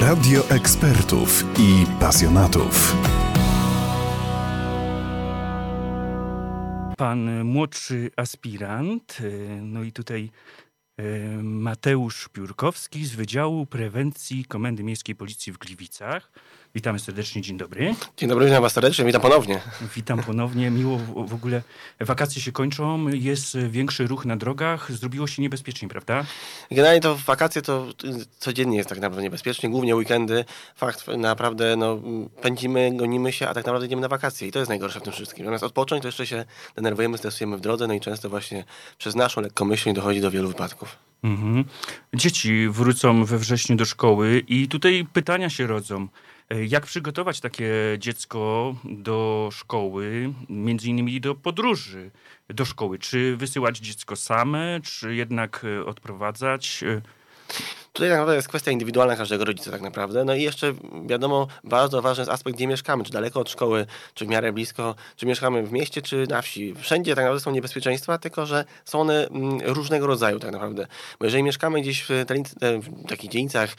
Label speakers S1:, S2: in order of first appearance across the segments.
S1: Radio ekspertów i pasjonatów.
S2: Pan młodszy aspirant, no i tutaj e, Mateusz Piórkowski z Wydziału Prewencji Komendy Miejskiej Policji w Gliwicach. Witamy serdecznie, dzień dobry.
S3: Dzień dobry, witam was serdecznie, witam ponownie.
S2: Witam ponownie, miło w ogóle. Wakacje się kończą, jest większy ruch na drogach, zrobiło się niebezpiecznie, prawda?
S3: Generalnie to wakacje to codziennie jest tak naprawdę niebezpiecznie, głównie weekendy. Fakt, naprawdę no, pędzimy, gonimy się, a tak naprawdę idziemy na wakacje i to jest najgorsze w tym wszystkim. Zamiast odpocząć, to jeszcze się denerwujemy, stresujemy w drodze, no i często właśnie przez naszą lekkomyślność dochodzi do wielu wypadków. Mhm.
S2: Dzieci wrócą we wrześniu do szkoły i tutaj pytania się rodzą. E, jak przygotować takie dziecko do szkoły, między innymi do podróży do szkoły? Czy wysyłać dziecko same, czy jednak e, odprowadzać? E,
S3: Tutaj naprawdę jest kwestia indywidualna każdego rodzica tak naprawdę. No i jeszcze wiadomo, bardzo ważny jest aspekt, gdzie mieszkamy, czy daleko od szkoły, czy w miarę blisko, czy mieszkamy w mieście, czy na wsi. Wszędzie tak naprawdę są niebezpieczeństwa, tylko że są one mm, różnego rodzaju tak naprawdę. Bo jeżeli mieszkamy gdzieś w, w takich dzielnicach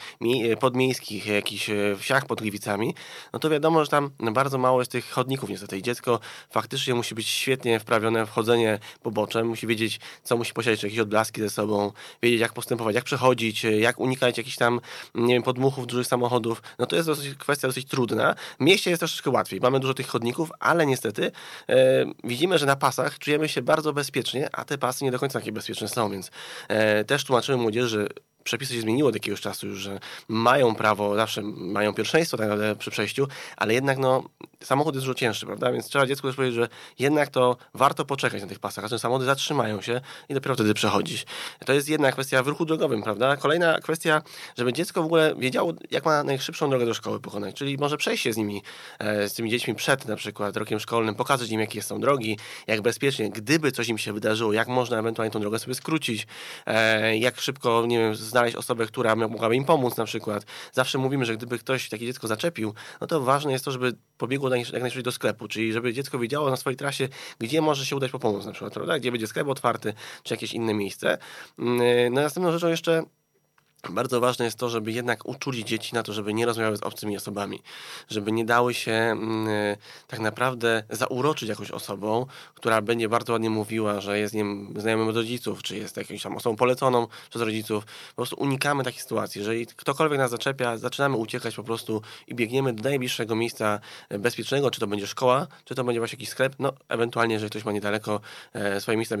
S3: podmiejskich, jakichś e, wsiach pod Gliwicami, no to wiadomo, że tam bardzo mało jest tych chodników niestety. I dziecko faktycznie musi być świetnie wprawione w chodzenie poboczem, musi wiedzieć, co musi posiadać, jakieś odblaski ze sobą, wiedzieć, jak postępować, jak przechodzić, jak unikać jakichś tam, nie wiem, podmuchów dużych samochodów, no to jest dosyć, kwestia dosyć trudna. W mieście jest troszeczkę łatwiej. Mamy dużo tych chodników, ale niestety e, widzimy, że na pasach czujemy się bardzo bezpiecznie, a te pasy nie do końca takie bezpieczne są, więc e, też tłumaczymy młodzieży, przepisy się zmieniły od jakiegoś czasu już, że mają prawo, zawsze mają pierwszeństwo tak naprawdę przy przejściu, ale jednak no, samochód jest dużo cięższy, prawda? Więc trzeba dziecku też powiedzieć, że jednak to warto poczekać na tych pasach, a samochody zatrzymają się i dopiero wtedy przechodzić. To jest jedna kwestia w ruchu drogowym, prawda? Kolejna kwestia, żeby dziecko w ogóle wiedziało, jak ma najszybszą drogę do szkoły pokonać, czyli może przejść się z nimi, e, z tymi dziećmi przed na przykład rokiem szkolnym, pokazać im, jakie są drogi, jak bezpiecznie, gdyby coś im się wydarzyło, jak można ewentualnie tą drogę sobie skrócić, e, jak szybko, nie wiem, znaleźć osobę, która mogłaby im pomóc na przykład. Zawsze mówimy, że gdyby ktoś takie dziecko zaczepił, no to ważne jest to, żeby pobiegło jak najszybciej do sklepu, czyli żeby dziecko wiedziało na swojej trasie, gdzie może się udać po pomoc na przykład, prawda? gdzie będzie sklep otwarty, czy jakieś inne miejsce. No, następną rzeczą jeszcze bardzo ważne jest to, żeby jednak uczuli dzieci na to, żeby nie rozmawiały z obcymi osobami, żeby nie dały się mm, tak naprawdę zauroczyć jakąś osobą, która będzie bardzo ładnie mówiła, że jest nim znajomym od rodziców, czy jest jakąś tam osobą poleconą przez rodziców. Po prostu unikamy takich sytuacji. Jeżeli ktokolwiek nas zaczepia, zaczynamy uciekać po prostu i biegniemy do najbliższego miejsca bezpiecznego, czy to będzie szkoła, czy to będzie właśnie jakiś sklep, no ewentualnie, jeżeli ktoś ma niedaleko e, swoje miejsce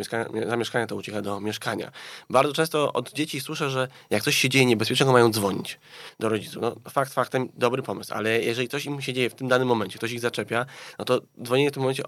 S3: zamieszkania, to ucieka do mieszkania. Bardzo często od dzieci słyszę, że jak coś się dzieje niebezpiecznego, mają dzwonić do rodziców. No, fakt faktem, dobry pomysł, ale jeżeli coś im się dzieje w tym danym momencie, ktoś ich zaczepia, no to dzwonienie w tym momencie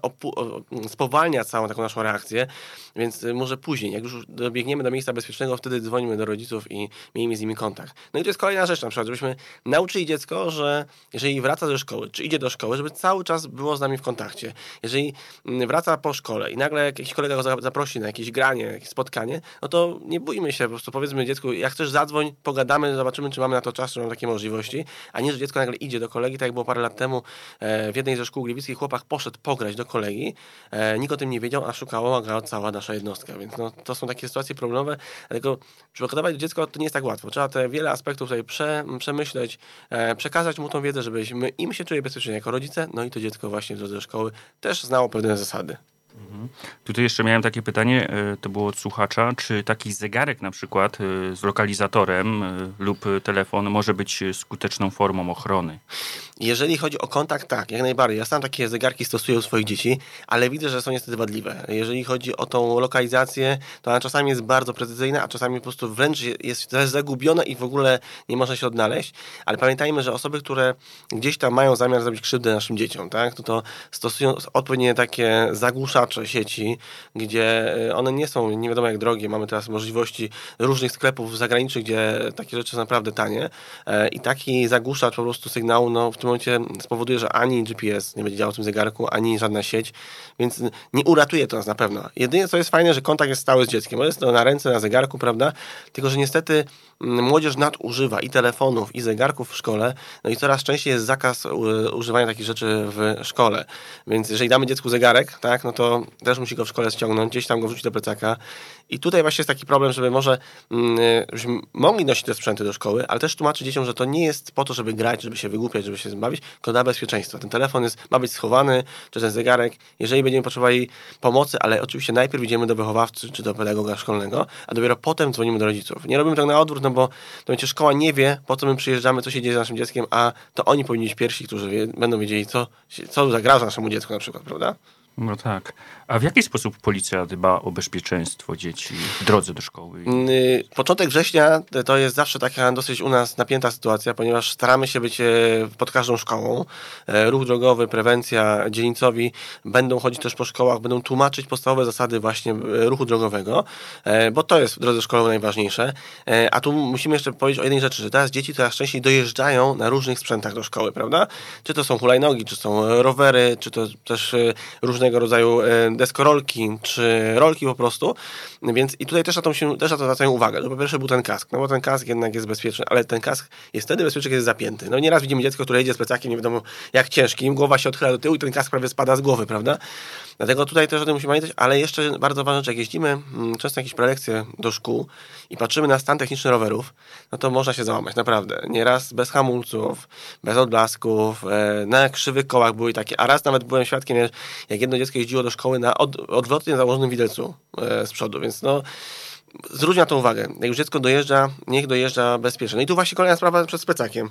S3: spowalnia całą taką naszą reakcję, więc y, może później, jak już dobiegniemy do miejsca bezpiecznego, wtedy dzwonimy do rodziców i miejmy z nimi kontakt. No i to jest kolejna rzecz na przykład, żebyśmy nauczyli dziecko, że jeżeli wraca do szkoły, czy idzie do szkoły, żeby cały czas było z nami w kontakcie. Jeżeli mm, wraca po szkole i nagle jakiś kolega go zaprosi na jakieś granie, jakieś spotkanie, no to nie bójmy się, po prostu powiedzmy dziecku, jak chcesz zadzwoń, pogadamy, zobaczymy, czy mamy na to czas, czy mamy takie możliwości, a nie, że dziecko nagle idzie do kolegi, tak jak było parę lat temu e, w jednej ze szkół gliwickich chłopak poszedł pograć do kolegi, e, nikt o tym nie wiedział, a szukała go cała nasza jednostka, więc no, to są takie sytuacje problemowe, dlatego przygotować dziecko to nie jest tak łatwo. Trzeba te wiele aspektów tutaj prze, przemyśleć, e, przekazać mu tą wiedzę, żebyśmy im się czuli bezpiecznie jako rodzice, no i to dziecko właśnie w drodze do szkoły też znało pewne zasady.
S2: Mhm. Tutaj jeszcze miałem takie pytanie, e, to było od słuchacza, czy taki zegarek na przykład e, z lokalizatorem e, lub telefon może być skuteczną formą ochrony?
S3: Jeżeli chodzi o kontakt, tak, jak najbardziej. Ja sam takie zegarki stosuję u swoich dzieci, ale widzę, że są niestety wadliwe. Jeżeli chodzi o tą lokalizację, to ona czasami jest bardzo precyzyjna, a czasami po prostu wręcz jest zagubiona i w ogóle nie można się odnaleźć. Ale pamiętajmy, że osoby, które gdzieś tam mają zamiar zrobić krzywdę naszym dzieciom, tak, to, to stosują odpowiednie takie zagłuszacze sieci, gdzie e, one nie są nie wiadomo jak drogie. Mamy teraz możliwości różnych sklepów zagranicznych, gdzie takie rzeczy są naprawdę tanie e, i taki zagłuszacz po prostu sygnału no, w tym momencie spowoduje, że ani GPS nie będzie działał w tym zegarku, ani żadna sieć, więc nie uratuje to nas na pewno. Jedynie co jest fajne, że kontakt jest stały z dzieckiem, bo jest to na ręce, na zegarku, prawda? Tylko, że niestety mm, młodzież nadużywa i telefonów, i zegarków w szkole, no i coraz częściej jest zakaz używania takich rzeczy w szkole. Więc jeżeli damy dziecku zegarek, tak, no to też musi go w szkole ściągnąć, gdzieś tam go wrzucić do plecaka. I tutaj właśnie jest taki problem, żeby może mm, żebyśmy mogli nosić te sprzęty do szkoły, ale też tłumaczyć dzieciom, że to nie jest po to, żeby grać, żeby się wygłupiać, żeby się zbawić, tylko dla bezpieczeństwa. Ten telefon jest, ma być schowany, czy ten zegarek, jeżeli będziemy potrzebowali pomocy, ale oczywiście najpierw idziemy do wychowawcy, czy do pedagoga szkolnego, a dopiero potem dzwonimy do rodziców. Nie robimy tak na odwrót, no bo to będzie szkoła nie wie, po co my przyjeżdżamy, co się dzieje z naszym dzieckiem, a to oni powinni być pierwsi, którzy wie, będą wiedzieli, co, co zagraża naszemu dziecku na przykład, prawda?
S2: No tak. A w jaki sposób policja dba o bezpieczeństwo dzieci w drodze do szkoły?
S3: Y, początek września to jest zawsze taka dosyć u nas napięta sytuacja, ponieważ staramy się być e, pod każdą szkołą. E, ruch drogowy, prewencja, dzielnicowi będą chodzić też po szkołach, będą tłumaczyć podstawowe zasady właśnie e, ruchu drogowego, bo to jest w drodze szkoły najważniejsze. A tu musimy jeszcze powiedzieć o jednej rzeczy, że teraz dzieci coraz częściej dojeżdżają na różnych sprzętach do szkoły, prawda? Czy to są hulajnogi, czy są rowery, czy to też różnego rodzaju deskorolki, czy rolki po prostu. Więc i tutaj też na to, się, też na to zwracają uwagę. No po pierwsze był ten kask, no bo ten kask jednak jest bezpieczny, ale ten kask jest wtedy bezpieczny, kiedy jest zapięty. No nieraz widzimy dziecko, które jedzie z plecakiem, nie wiadomo jak ciężkim, głowa się odchyla do tyłu i ten kask prawie spada z głowy, prawda? Dlatego tutaj też o tym musimy pamiętać, ale jeszcze bardzo ważne, że jak jeździmy mm, często jakieś prelekcje do szkół i patrzymy na stan techniczny rowerów, no to można się załamać, naprawdę. Nieraz bez hamulców, bez odblasków, e, na krzywych kołach były takie, a raz nawet byłem świadkiem, jak jedno dziecko jeździło do szkoły na od, odwrotnie założonym widelcu e, z przodu, więc no zwróć na to uwagę. Jak już dziecko dojeżdża, niech dojeżdża bezpiecznie. No i tu właśnie kolejna sprawa przed specakiem.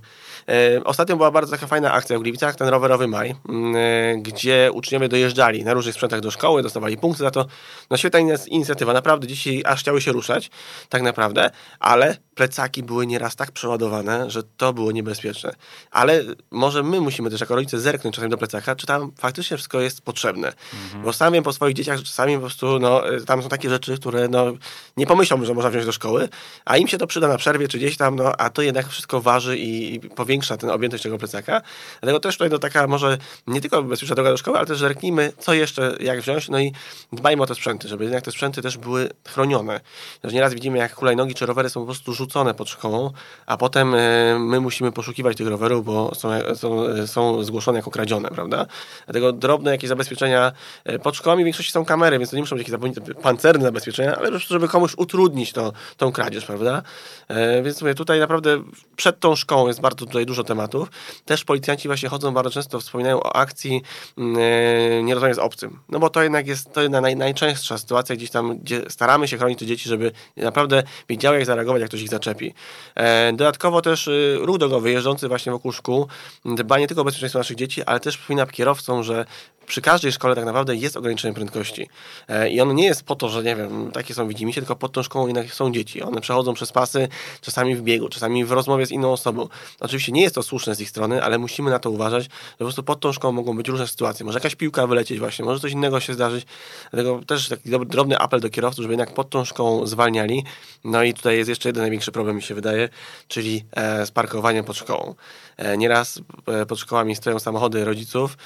S3: E, ostatnio była bardzo taka fajna akcja w Gliwicach, ten rowerowy maj, mm, e, gdzie uczniowie dojeżdżali na różnych sprzętach do szkoły, dostawali punkty za to. No świetna inicjatywa, naprawdę dzisiaj aż chciały się ruszać, tak naprawdę, ale plecaki były nieraz tak przeładowane, że to było niebezpieczne. Ale może my musimy też jako rodzice zerknąć czasami do plecaka, czy tam faktycznie wszystko jest potrzebne. Mhm. Bo sam wiem po swoich dzieciach, że czasami po prostu no, tam są takie rzeczy, które no, nie pomyślą, że można wziąć do szkoły, a im się to przyda na przerwie czy gdzieś tam, no, a to jednak wszystko waży i, i powiększa tę objętość tego plecaka. Dlatego też tutaj no, taka może nie tylko bezpieczna droga do szkoły, ale też zerknijmy, co jeszcze, jak wziąć, no i dbajmy o te sprzęty, żeby jednak te sprzęty też były chronione. Że nieraz widzimy, jak hulajnogi czy rowery są po prostu rzucone pod szkołą, a potem e, my musimy poszukiwać tych rowerów, bo są, są, są zgłoszone jako kradzione, prawda? Dlatego drobne jakieś zabezpieczenia e, pod szkołami w większości są kamery, więc to nie muszą być jakieś pancerne zabezpieczenia, ale żeby komuś utrudnić to, tą kradzież, prawda? E, więc mówię, tutaj naprawdę przed tą szkołą jest bardzo tutaj dużo tematów. Też policjanci właśnie chodzą bardzo często, wspominają o akcji mm, e, nie rozmawiać z obcym. No bo to jednak jest to naj, najczęstsza sytuacja gdzieś tam, gdzie staramy się chronić te dzieci, żeby naprawdę wiedziały jak zareagować, jak ktoś ich zaczepi. E, dodatkowo też y, ruch drogowy jeżdżący właśnie wokół szkół dba nie tylko o bezpieczeństwo naszych dzieci, ale też przypomina kierowcom, że przy każdej szkole tak naprawdę jest ograniczenie prędkości. E, I ono nie jest po to, że nie wiem, takie są widzimy się, tylko pod tą szkołą jednak są dzieci. One przechodzą przez pasy, czasami w biegu, czasami w rozmowie z inną osobą. Oczywiście nie jest to słuszne z ich strony, ale musimy na to uważać, że po prostu pod tą szkołą mogą być różne sytuacje. Może jakaś piłka wylecieć właśnie, może coś innego się zdarzyć. Dlatego też taki drobny apel do kierowców, żeby jednak pod tą szkołą zwalniali. No i tutaj jest jeszcze jeden największy problem, mi się wydaje, czyli e, z parkowaniem pod szkołą. E, nieraz e, pod szkołami stoją samochody rodziców,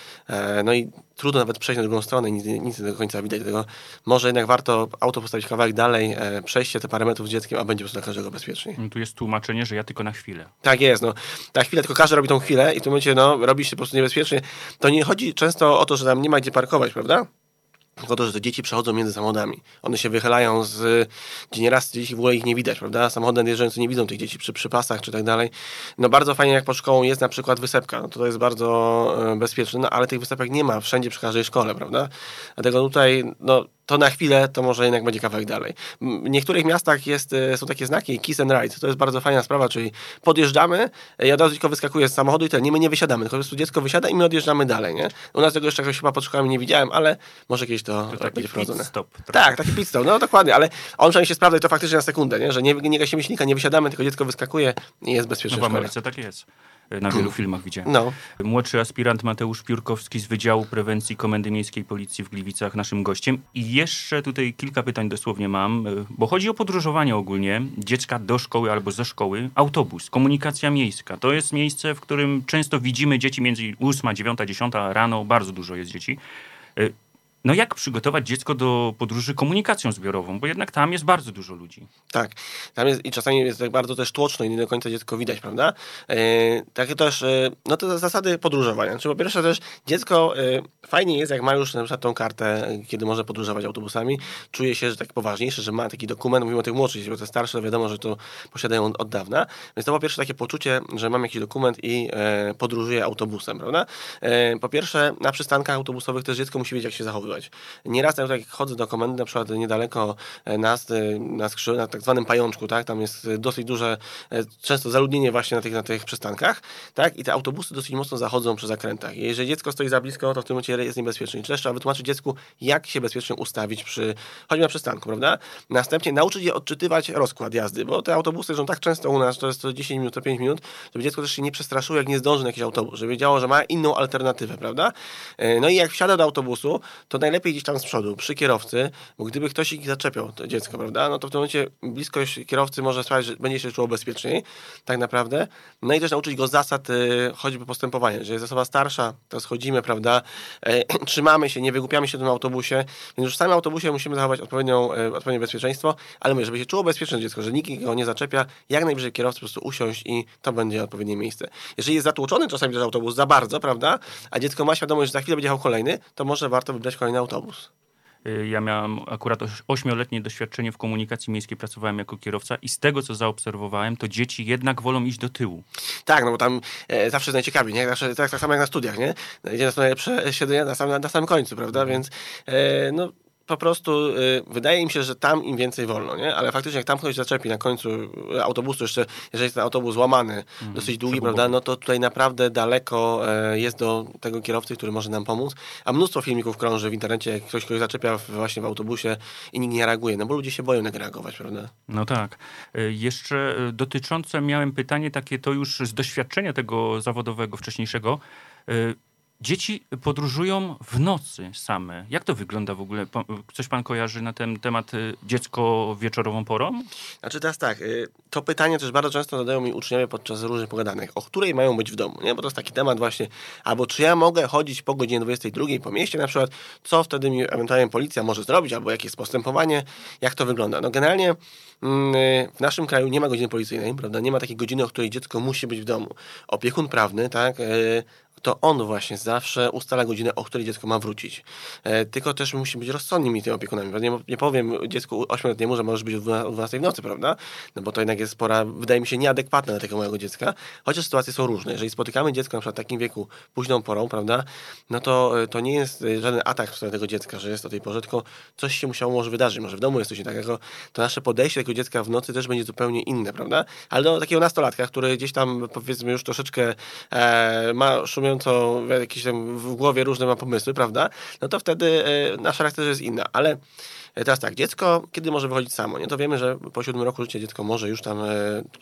S3: no i trudno nawet przejść na drugą stronę, nic, nic do końca widać. Dlatego może jednak warto auto postawić kawałek dalej, przejście te parę metrów z dzieckiem, a będzie po prostu dla każdego bezpiecznie.
S2: No tu jest tłumaczenie, że ja tylko na chwilę.
S3: Tak jest, no. Ta chwilę, tylko każdy robi tą chwilę i w tym momencie no, robi się po prostu niebezpiecznie. To nie chodzi często o to, że tam nie ma gdzie parkować, prawda? Tylko to, że te dzieci przechodzą między samochodami. One się wychylają z, gdzie nieraz dzieci w ogóle ich nie widać, prawda? Samochody nadjeżdżające nie widzą tych dzieci przy, przy pasach czy tak dalej. No bardzo fajnie jak pod szkołą jest na przykład wysepka, no to, to jest bardzo e, bezpieczne, no ale tych wysepek nie ma wszędzie przy każdej szkole, prawda? Dlatego tutaj, no to na chwilę to może jednak będzie kawałek dalej. W niektórych miastach jest, e, są takie znaki kiss and ride. To jest bardzo fajna sprawa, czyli podjeżdżamy, ja od razu tylko wyskakuję z samochodu i ten, nie, my nie wysiadamy, tylko po prostu dziecko wysiada i my odjeżdżamy dalej, nie? U nas tego jeszcze jakoś chyba pod szkołami nie widziałem, ale może kiedyś to, to będzie wprowadzone.
S2: Stop,
S3: tak, taki pit stop, no dokładnie, ale on przynajmniej się sprawdza i to faktycznie na sekundę, nie? Że nie, nie gasimy silnika, nie wysiadamy, tylko dziecko wyskakuje i jest bezpieczne
S2: no w Ameryce tak jest na wielu filmach widziałem. No. Młodszy aspirant Mateusz Piórkowski z Wydziału Prewencji Komendy Miejskiej Policji w Gliwicach naszym gościem. I jeszcze tutaj kilka pytań dosłownie mam, bo chodzi o podróżowanie ogólnie dziecka do szkoły albo ze szkoły. Autobus, komunikacja miejska. To jest miejsce, w którym często widzimy dzieci między 8, 9, 10 rano. Bardzo dużo jest dzieci. No jak przygotować dziecko do podróży komunikacją zbiorową, bo jednak tam jest bardzo dużo ludzi.
S3: Tak, tam jest i czasami jest tak bardzo też tłoczno i nie do końca dziecko widać, prawda? E, takie też, e, no to zasady podróżowania. Czyli po pierwsze też dziecko e, fajnie jest, jak ma już na przykład tą kartę, kiedy może podróżować autobusami, czuje się, że tak poważniejszy, że ma taki dokument, mówimy o tych młodszych, bo te starsze wiadomo, że to posiadają od, dawna. Więc to po pierwsze takie poczucie, że mam jakiś dokument i podróżuję autobusem, prawda? Po pierwsze na przystankach autobusowych też dziecko musi wiedzieć, jak się zachowywać. Nieraz jak chodzę do komendy, na przykład niedaleko e, nas, e, na, skrzy, na tak zwanym pajączku, tak? Tam jest dosyć duże, e, często zaludnienie właśnie na tych, na tych przystankach, tak? I te autobusy dosyć mocno zachodzą przy zakrętach. Jeżeli dziecko stoi za blisko, to w tym momencie jest niebezpieczny. Czyli trzeba wytłumaczyć dziecku, jak się bezpiecznie ustawić przy, choćby na przystanku, prawda? Następnie nauczyć je odczytywać rozkład jazdy, bo te autobusy są tak często u nas, to jest to 10 minut, to 5 minut, żeby dziecko też się nie przestraszyło, jak nie zdąży na jakiś autobus, żeby wiedziało, że ma inną alternatywę, prawda? No i jak wsiada do autobusu, to najlepiej gdzieś tam z przodu, przy kierowcy, bo gdyby ktoś ich zaczepiał, to dziecko, prawda, no to w tym momencie bliskość kierowcy może sprawić, że będzie się czuło bezpieczniej, tak naprawdę. No i też nauczyć go zasad y, choćby postępowania. Że jest osoba starsza, to schodzimy, prawda, e, trzymamy się, nie wygłupiamy się w tym autobusie, więc już w samym autobusie musimy zachować odpowiednią, e, odpowiednie bezpieczeństwo, ale mówię, żeby się czuło bezpieczne dziecko, że nikt go nie zaczepia, jak najbliżej kierowcy po prostu usiąść i to będzie odpowiednie miejsce. Jeżeli jest zatłoczony czasami też autobus za bardzo, prawda, a dziecko ma świadomość, że za chwilę będzie jechał kolejny, to może warto wybrać kolejny autobus.
S2: Y, ja miałem akurat ośmioletnie doświadczenie w komunikacji miejskiej, pracowałem jako kierowca i z tego, co zaobserwowałem, to dzieci jednak wolą iść do tyłu.
S3: Tak, no bo tam e, zawsze jest najciekawiej, nie? Zawsze, tak, tak samo jak na studiach, nie? Idzie na najlepsze siedzenie na, sam, na samym końcu, prawda? Mhm. Więc e, no, po prostu y, wydaje mi się, że tam im więcej wolno, nie? Ale faktycznie jak tam ktoś zaczepi na końcu autobusu, jeszcze jeżeli jest ten autobus łamany, mm, dosyć długi, prawda, no to tutaj naprawdę daleko e, jest do tego kierowcy, który może nam pomóc. A mnóstwo filmików krąży w internecie, jak ktoś kogoś zaczepia właśnie w autobusie i nikt nie reaguje, no bo ludzie się boją tak reagować, prawda?
S2: No tak. E, jeszcze e, dotyczące, miałem pytanie takie to już z doświadczenia tego zawodowego wcześniejszego. E, Dzieci podróżują w nocy same. Jak to wygląda w ogóle? Coś pan kojarzy na ten temat y, dziecko wieczorową porą?
S3: Znaczy teraz tak, y, to pytanie też bardzo często zadają mi uczniowie podczas różnych pogadanek. O której mają być w domu? Nie? Bo to jest taki temat właśnie, albo czy ja mogę chodzić po godzinie 22 po mieście na przykład, co wtedy mi ewentualnie policja może zrobić, albo jakie jest postępowanie, jak to wygląda? No generalnie mm, y, w naszym kraju nie ma godziny policyjnej, prawda? Nie ma takiej godziny, o której dziecko musi być w domu. Opiekun prawny, tak, to on właśnie zawsze ustala godzinę, o której dziecko ma wrócić. E, tylko też musi być rozsądnymi tymi opiekunami. Nie, nie powiem dziecku ośmioletniemu, że możesz być o 12 w nocy, prawda? No bo to jednak jest spora, wydaje mi się, nieadekwatna dla tego małego dziecka. Chociaż sytuacje są różne. Jeżeli spotykamy dziecko na przykład w takim wieku, późną porą, prawda? No to, e, to nie jest e, żaden atak w stronę tego dziecka, że jest o tej porze, tylko coś się musiało może wydarzyć. Może w domu jest coś nie takiego. To nasze podejście do tego dziecka w nocy też będzie zupełnie inne, prawda? Ale do takiego nastolatka, który gdzieś tam powiedzmy już troszeczkę e, ma szumiącą co jakieś tam w głowie różne ma pomysły, prawda? No to wtedy e, nasz charakter jest inny. Ale e, teraz tak, dziecko kiedy może wychodzić samo? Nie? To wiemy, że po siódmym roku życia dziecko może już tam e,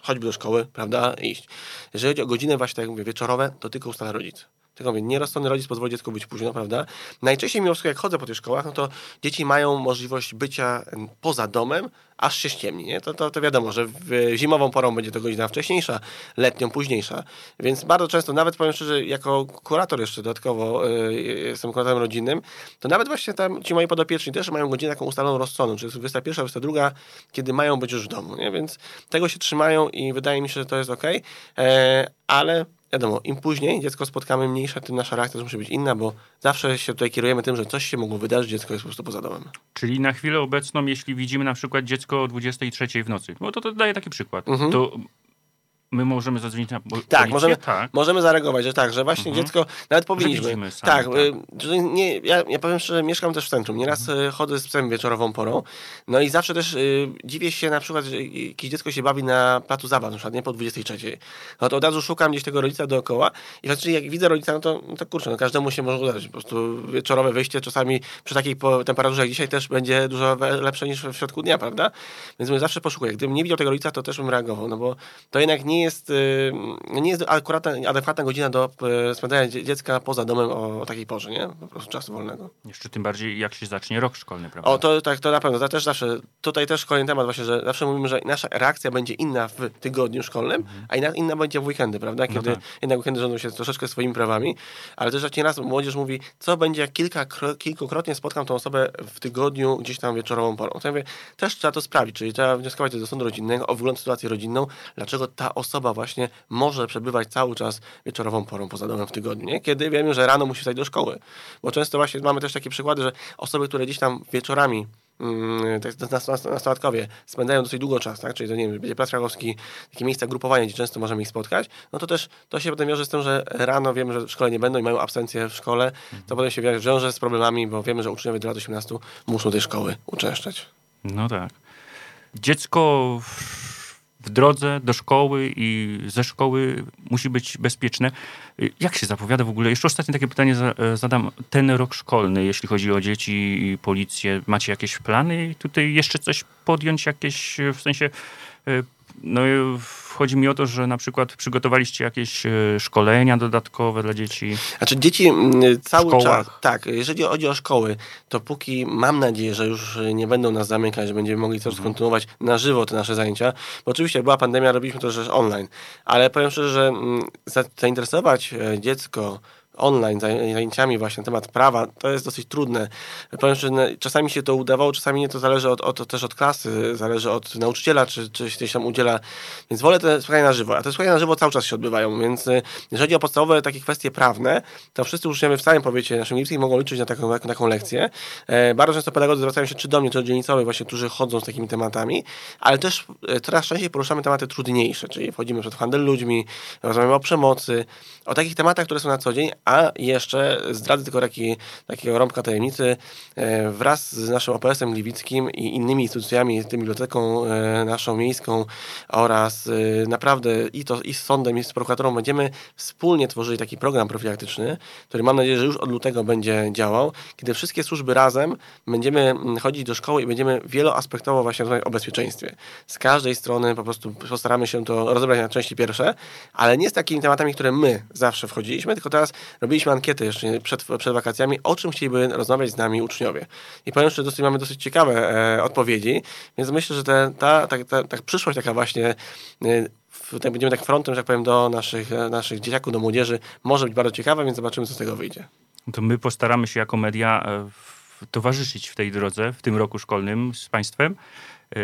S3: choćby do szkoły, prawda, iść. Jeżeli chodzi o godziny właśnie, tak jak mówię, wieczorowe, to tylko ustala rodzic. Tylko mówię, nierozsądny rodzic pozwoli dziecku być późno, prawda? Najczęściej mimo wszystko, jak chodzę po tych szkołach, no to dzieci mają możliwość bycia poza domem, aż się ściemni, nie? To, to, to wiadomo, że w zimową porą będzie to godzina wcześniejsza, letnią późniejsza. Więc bardzo często, nawet powiem szczerze, jako kurator jeszcze dodatkowo, yy, jestem kuratorem rodzinnym, to nawet właśnie tam ci moi podopieczni też mają godzinę taką ustaloną rozsądną, czyli 21, 22, kiedy mają być już w domu, nie? Więc tego się trzymają i wydaje mi się, że to jest ok, e, ale wiadomo, im później dziecko spotkamy mniejsze, tym nasza reakcja musi być inna, bo zawsze się tutaj kierujemy tym, że coś się mogło wydarzyć, dziecko jest po prostu poza domem.
S2: Czyli na chwilę obecną, jeśli widzimy na przykład dziecko o 23 w nocy, bo to, to daje taki przykład, mhm. to my możemy zadzwonić na policję?
S3: Tak, możemy, tak. możemy zareagować, że tak, że właśnie mhm. dziecko, nawet powinniśmy. Sami, tak, tak. Y, nie, ja, ja powiem szczerze, mieszkam też w centrum, nieraz mhm. Y, chodzę z psem wieczorową porą, no i zawsze też y, dziwię się na przykład, że jakieś dziecko się bawi na placu zabaw, na przykład nie po 23. No to od razu szukam gdzieś tego rodzica dookoła i faktycznie jak widzę rodzica, no to, no to kurczę, no każdemu się może udać, po prostu wieczorowe wyjście czasami przy takiej temperaturze jak dzisiaj też będzie dużo lepsze niż w środku dnia, prawda? Więc my zawsze poszukuję. Gdybym nie widział tego rodzica, to też bym reagował, no bo to jednak nie jest, y, nie jest akurat adekwatna godzina do y, spędzania dziecka poza domem o takiej porze, nie? Po prostu czasu wolnego.
S2: Jeszcze tym bardziej, jak się zacznie rok szkolny, prawda?
S3: O, to tak, to na pewno. To też zawsze, tutaj też kolejny temat właśnie, że zawsze mówimy, że nasza reakcja będzie inna w tygodniu szkolnym, mhm. a inna, inna będzie w weekendy, prawda? No Kiedy no tak. jednak weekendy rządzą się troszeczkę swoimi prawami, ale też jak nieraz młodzież mówi, co będzie, jak kilka, kilkukrotnie spotkam tą osobę w tygodniu gdzieś tam wieczorową porą. To ja mówię, też trzeba to sprawdzić, czyli trzeba wnioskować do sądu rodzinnego o wygląd sytuacji rodzinną, dlaczego ta osoba właśnie może przebywać cały czas wieczorową porą poza domem w tygodniu, nie? kiedy wiemy, że rano musi wstać do szkoły. Bo często właśnie mamy też takie przykłady, że osoby, które gdzieś tam wieczorami mm, nastolatkowie spędzają dosyć długo czas, tak? czyli to nie wiem, będzie Plac Krakowski, takie miejsca grupowania, gdzie często możemy ich spotkać, no to też to się potem wiąże z tym, że rano wiemy, że w szkole nie będą i mają absencję w szkole, to mhm. potem się wiąże z problemami, bo wiemy, że uczniowie do lat 18 muszą tej szkoły uczęszczać.
S2: No tak. Dziecko w drodze do szkoły i ze szkoły musi być bezpieczne. Jak się zapowiada w ogóle? Jeszcze ostatnie takie pytanie e, zadam. Ten rok szkolny, jeśli chodzi o dzieci i policję, macie jakieś plany tutaj jeszcze coś podjąć, jakieś w sensie e, no chodzi mi o to, że na przykład przygotowaliście jakieś e, szkolenia dodatkowe dla dzieci.
S3: Znaczy dzieci cały czas, tak, jeżeli chodzi o szkoły, to póki mam nadzieję, że już nie będą nas zamykać, że będziemy mogli coś mhm. kontynuować na żywo te nasze zajęcia, bo oczywiście jak była pandemia, robiliśmy to rzecz online, ale powiem szczerze, że zainteresować e, dziecko online zajęciami właśnie na temat prawa, to jest dosyć trudne. Powiem, że czasami się to udawało, czasami nie, to zależy od, od, też od klasy, zależy od nauczyciela, czy, czy się tam udziela, więc wolę te spotkania na żywo, a te spotkania na żywo cały czas się odbywają, więc y, jeżeli chodzi o podstawowe takie kwestie prawne, to wszyscy uczniowie w całym powiecie naszym lipskim mogą liczyć na taką, taką, taką lekcję. E, bardzo często pedagodzy zwracają się czy do mnie, czy do dzielnicowych właśnie, którzy chodzą z takimi tematami, ale też e, coraz częściej poruszamy tematy trudniejsze, czyli wchodzimy przed handel ludźmi, rozmawiamy o przemocy, o takich tematach, które są na co dzień, a jeszcze zdradzę tylko taki, takiego rąbka tajemnicy. E, wraz z naszym OPS-em Gliwickim i innymi instytucjami, tym biblioteką e, naszą miejską oraz e, naprawdę i, to, i z sądem, i z prokuratorą będziemy wspólnie tworzyli taki program profilaktyczny, który mam nadzieję, że już od lutego będzie działał, kiedy wszystkie służby razem będziemy chodzić do szkoły i będziemy wieloaspektowo właśnie rozmawiać o bezpieczeństwie. Z każdej strony po prostu postaramy się to rozebrać na części pierwsze, ale nie z takimi tematami, które my zawsze wchodziliśmy, tylko teraz robiliśmy ankietę jeszcze przed, przed wakacjami, o czym chcieliby rozmawiać z nami uczniowie. I powiem, że dosyć, mamy dosyć ciekawe e, odpowiedzi, więc myślę, że te, ta, ta, ta, ta przyszłość taka właśnie e, tak będziemy tak frontem, że tak powiem, do naszych, e, naszych dzieciaków, do młodzieży, może być bardzo ciekawa, więc zobaczymy, co z tego wyjdzie.
S2: To my postaramy się jako media e, towarzyszyć w tej drodze, w tym roku szkolnym z Państwem.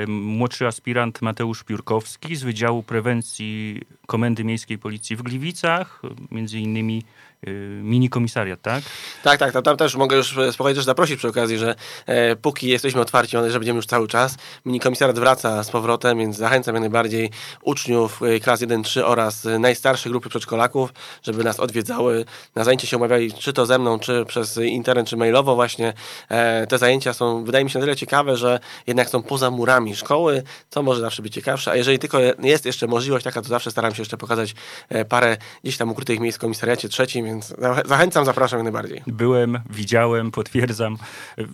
S2: Młodszy aspirant Mateusz Piórkowski z Wydziału Prewencji Komendy Miejskiej Policji w Gliwicach, między innymi Y, mini komisariat, tak?
S3: Tak, tak, tam, tam też mogę już spokojnie też zaprosić przy okazji, że e, póki jesteśmy otwarci, że będziemy już cały czas, mini komisariat wraca z powrotem, więc zachęcam jak najbardziej uczniów e, klas 1-3 oraz najstarsze grupy przedszkolaków, żeby nas odwiedzały, na zajęcie się umawiali, czy to ze mną, czy przez internet, czy mailowo właśnie. E, te zajęcia są, wydaje mi się, na tyle ciekawe, że jednak są poza murami szkoły, co może zawsze być ciekawsze, a jeżeli tylko jest jeszcze możliwość taka, to zawsze staram się jeszcze pokazać e, parę gdzieś tam ukrytych miejsc w komisariacie trzecim, więc zachęcam, zapraszam jak najbardziej.
S2: Byłem, widziałem, potwierdzam.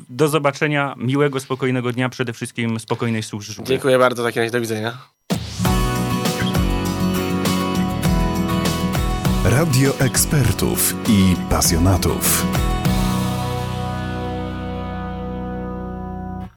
S2: Do zobaczenia, miłego, spokojnego dnia, przede wszystkim spokojnej służby.
S3: Dziękuję bardzo, takie razie do widzenia.
S1: Radio ekspertów i pasjonatów.